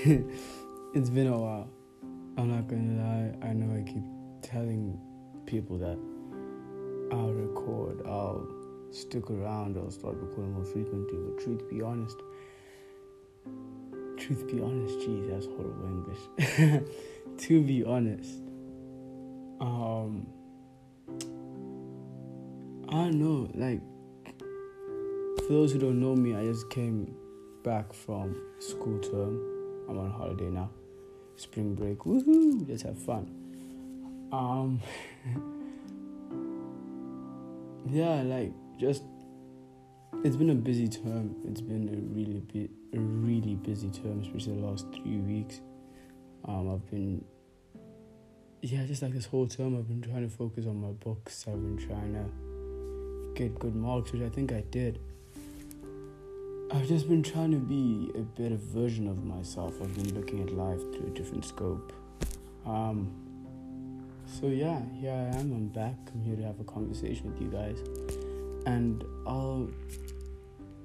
it's been a while. I'm not gonna lie. I know I keep telling people that I'll record, I'll stick around, I'll start recording more frequently. But truth be honest, truth be honest, geez, that's horrible English. to be honest, um, I don't know. Like, for those who don't know me, I just came back from school term. I'm on holiday now. Spring break. Woohoo! Let's have fun. Um Yeah, like just it's been a busy term. It's been a really bit a really busy term, especially the last three weeks. Um I've been yeah, just like this whole term I've been trying to focus on my books. I've been trying to get good marks, which I think I did. I've just been trying to be a better version of myself. I've been looking at life through a different scope. Um, so yeah, here I am. I'm back. I'm here to have a conversation with you guys, and I'll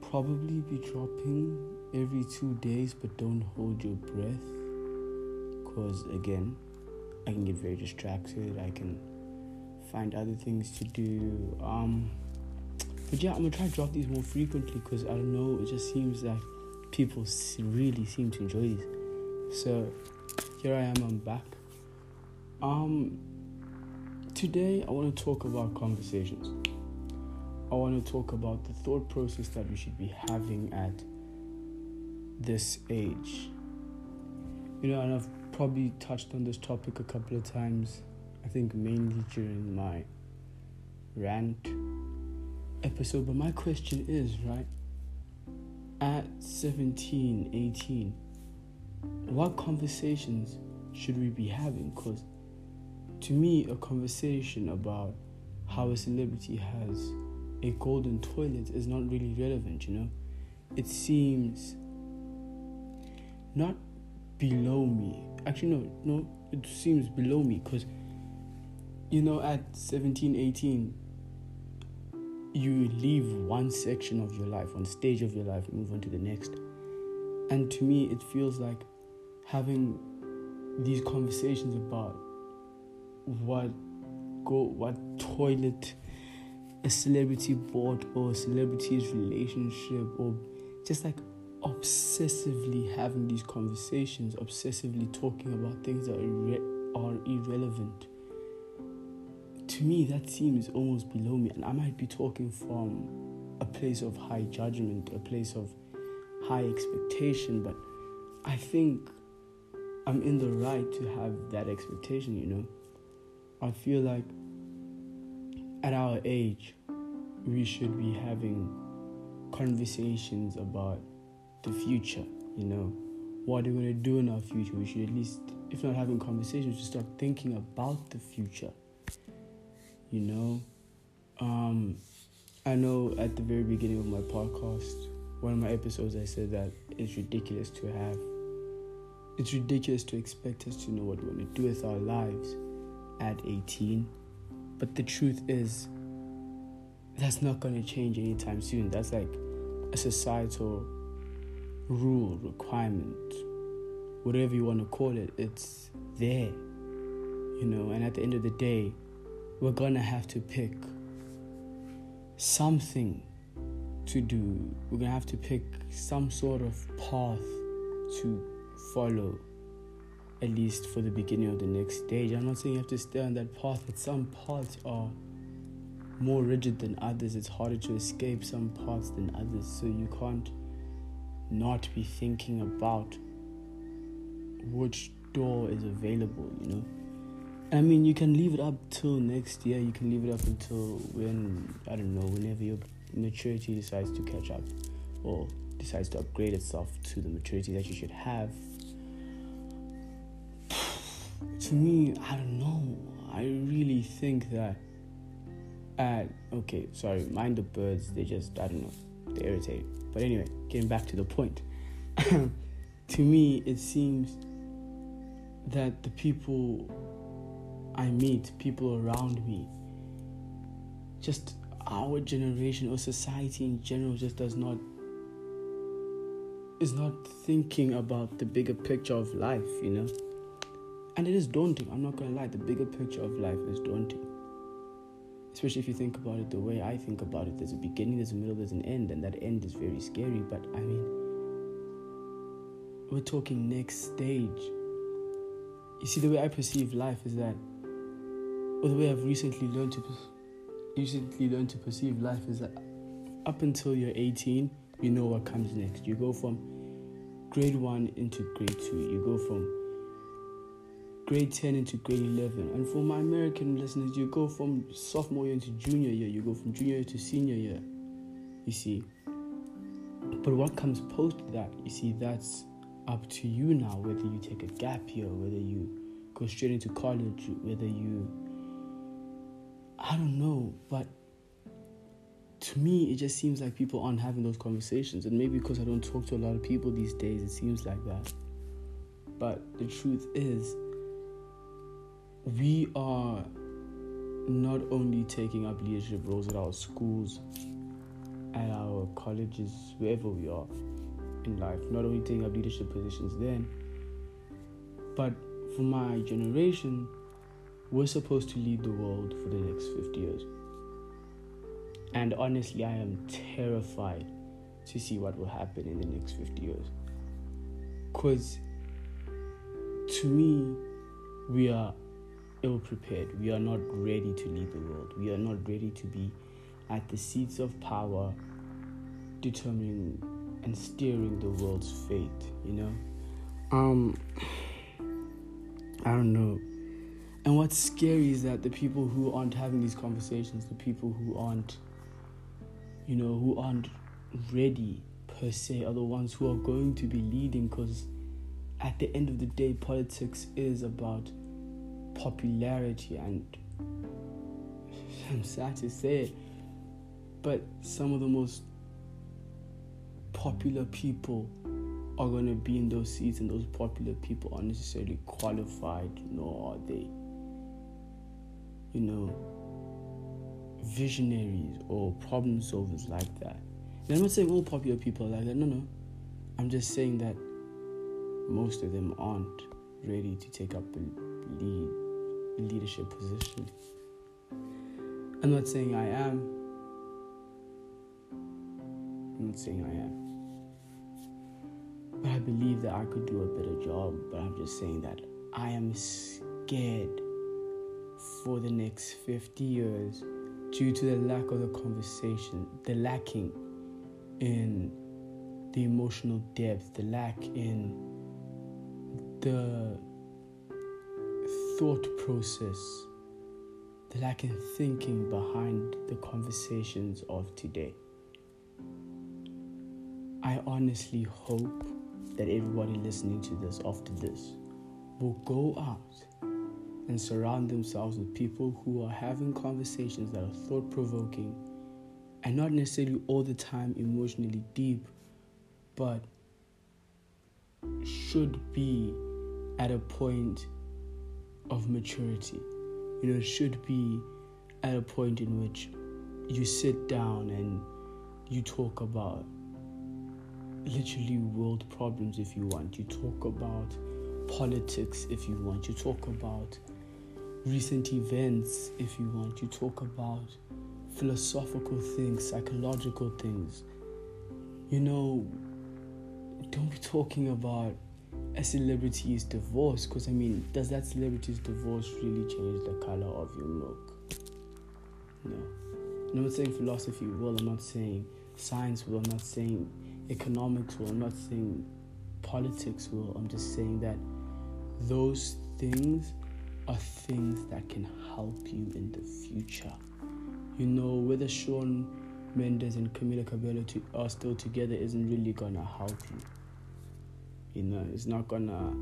probably be dropping every two days. But don't hold your breath, cause again, I can get very distracted. I can find other things to do. Um, but yeah, I'm gonna try to drop these more frequently because I don't know, it just seems like people really seem to enjoy these. So here I am, I'm back. Um, today I want to talk about conversations. I want to talk about the thought process that we should be having at this age. You know, and I've probably touched on this topic a couple of times. I think mainly during my rant episode. But my question is, right, at 17, 18, what conversations should we be having? Because to me, a conversation about how a celebrity has a golden toilet is not really relevant, you know? It seems not below me. Actually, no, no, it seems below me because, you know, at 17, 18, you leave one section of your life, one stage of your life, move on to the next. And to me, it feels like having these conversations about what go, what toilet a celebrity bought, or a celebrity's relationship, or just like obsessively having these conversations, obsessively talking about things that are, irre- are irrelevant to me, that seems almost below me, and I might be talking from a place of high judgment, a place of high expectation, but I think I'm in the right to have that expectation, you know. I feel like at our age, we should be having conversations about the future, you know. What are we going to do in our future? We should at least, if not having conversations, just start thinking about the future you know? Um, i know at the very beginning of my podcast one of my episodes i said that it's ridiculous to have it's ridiculous to expect us to know what we want to do with our lives at 18 but the truth is that's not going to change anytime soon. That's like a societal rule requirement whatever you want to call it it's there you know? And at the end of the day we're gonna have to pick something to do. We're gonna have to pick some sort of path to follow, at least for the beginning of the next stage. I'm not saying you have to stay on that path, but some paths are more rigid than others. It's harder to escape some paths than others, so you can't not be thinking about which door is available, you know. I mean, you can leave it up till next year. You can leave it up until when I don't know, whenever your maturity decides to catch up, or decides to upgrade itself to the maturity that you should have. to me, I don't know. I really think that. At okay, sorry, mind the birds. They just I don't know. They irritate. But anyway, getting back to the point. to me, it seems that the people I meet, people around me, just our generation or society in general just does not is not thinking about the bigger picture of life, you know? And it is daunting, I'm not gonna lie, the bigger picture of life is daunting. Especially if you think about it the way I think about it. There's a beginning, there's a middle, there's an end, and that end is very scary. But I mean, we're talking next stage. You see, the way I perceive life is that, or the way I've recently learned to recently learned to perceive life is that up until you're 18, you know what comes next. You go from grade 1 into grade 2. You go from grade 10 into grade 11. And for my American listeners, you go from sophomore year into junior year. You go from junior year to senior year. You see. But what comes post that, you see, that's up to you now whether you take a gap year, whether you go straight into college, whether you. I don't know, but to me, it just seems like people aren't having those conversations. And maybe because I don't talk to a lot of people these days, it seems like that. But the truth is, we are not only taking up leadership roles at our schools, at our colleges, wherever we are in life, not only taking up leadership positions then, but for my generation, we're supposed to lead the world for the next 50 years. And honestly, I am terrified to see what will happen in the next 50 years. Because to me, we are ill prepared. We are not ready to lead the world. We are not ready to be at the seats of power, determining and steering the world's fate, you know? Um, I don't know. And what's scary is that the people who aren't having these conversations, the people who aren't you know, who aren't ready per se are the ones who are going to be leading because at the end of the day, politics is about popularity and I'm sad to say it, but some of the most popular people are going to be in those seats, and those popular people aren't necessarily qualified, nor are they, you know, visionaries or problem solvers like that. And I'm not saying all popular people are like that. No, no. I'm just saying that most of them aren't ready to take up a lead leadership position. I'm not saying I am. I'm not saying I am. But I believe that I could do a better job. But I'm just saying that I am scared for the next 50 years due to the lack of the conversation, the lacking in the emotional depth, the lack in the thought process, the lack in thinking behind the conversations of today. I honestly hope that everybody listening to this after this will go out and surround themselves with people who are having conversations that are thought provoking and not necessarily all the time emotionally deep, but should be at a point of maturity. You know, should be at a point in which you sit down and you talk about literally world problems if you want. You talk about politics if you want. You talk about recent events, if you want. You talk about philosophical things, psychological things. You know, don't be talking about a celebrity's divorce because I mean, does that celebrity's divorce really change the color of your milk? No. I'm not saying philosophy will, I'm not saying science will, I'm not saying economics will, I'm not saying politics will. I'm just saying that those things are things that can help you in the future. You know, whether Shawn Mendes and Camila Cabello to, are still together isn't really gonna help you. You know, it's not gonna.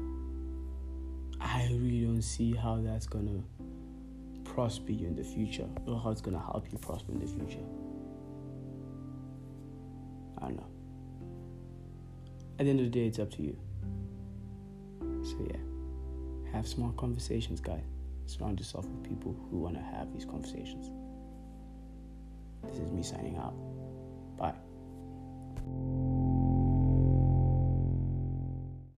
I really don't see how that's gonna prosper you in the future or how it's gonna help you prosper in the future. I don't know. At the end of the day, it's up to you. So, yeah. Have smart conversations, guys. Surround yourself with people who want to have these conversations. This is me signing out.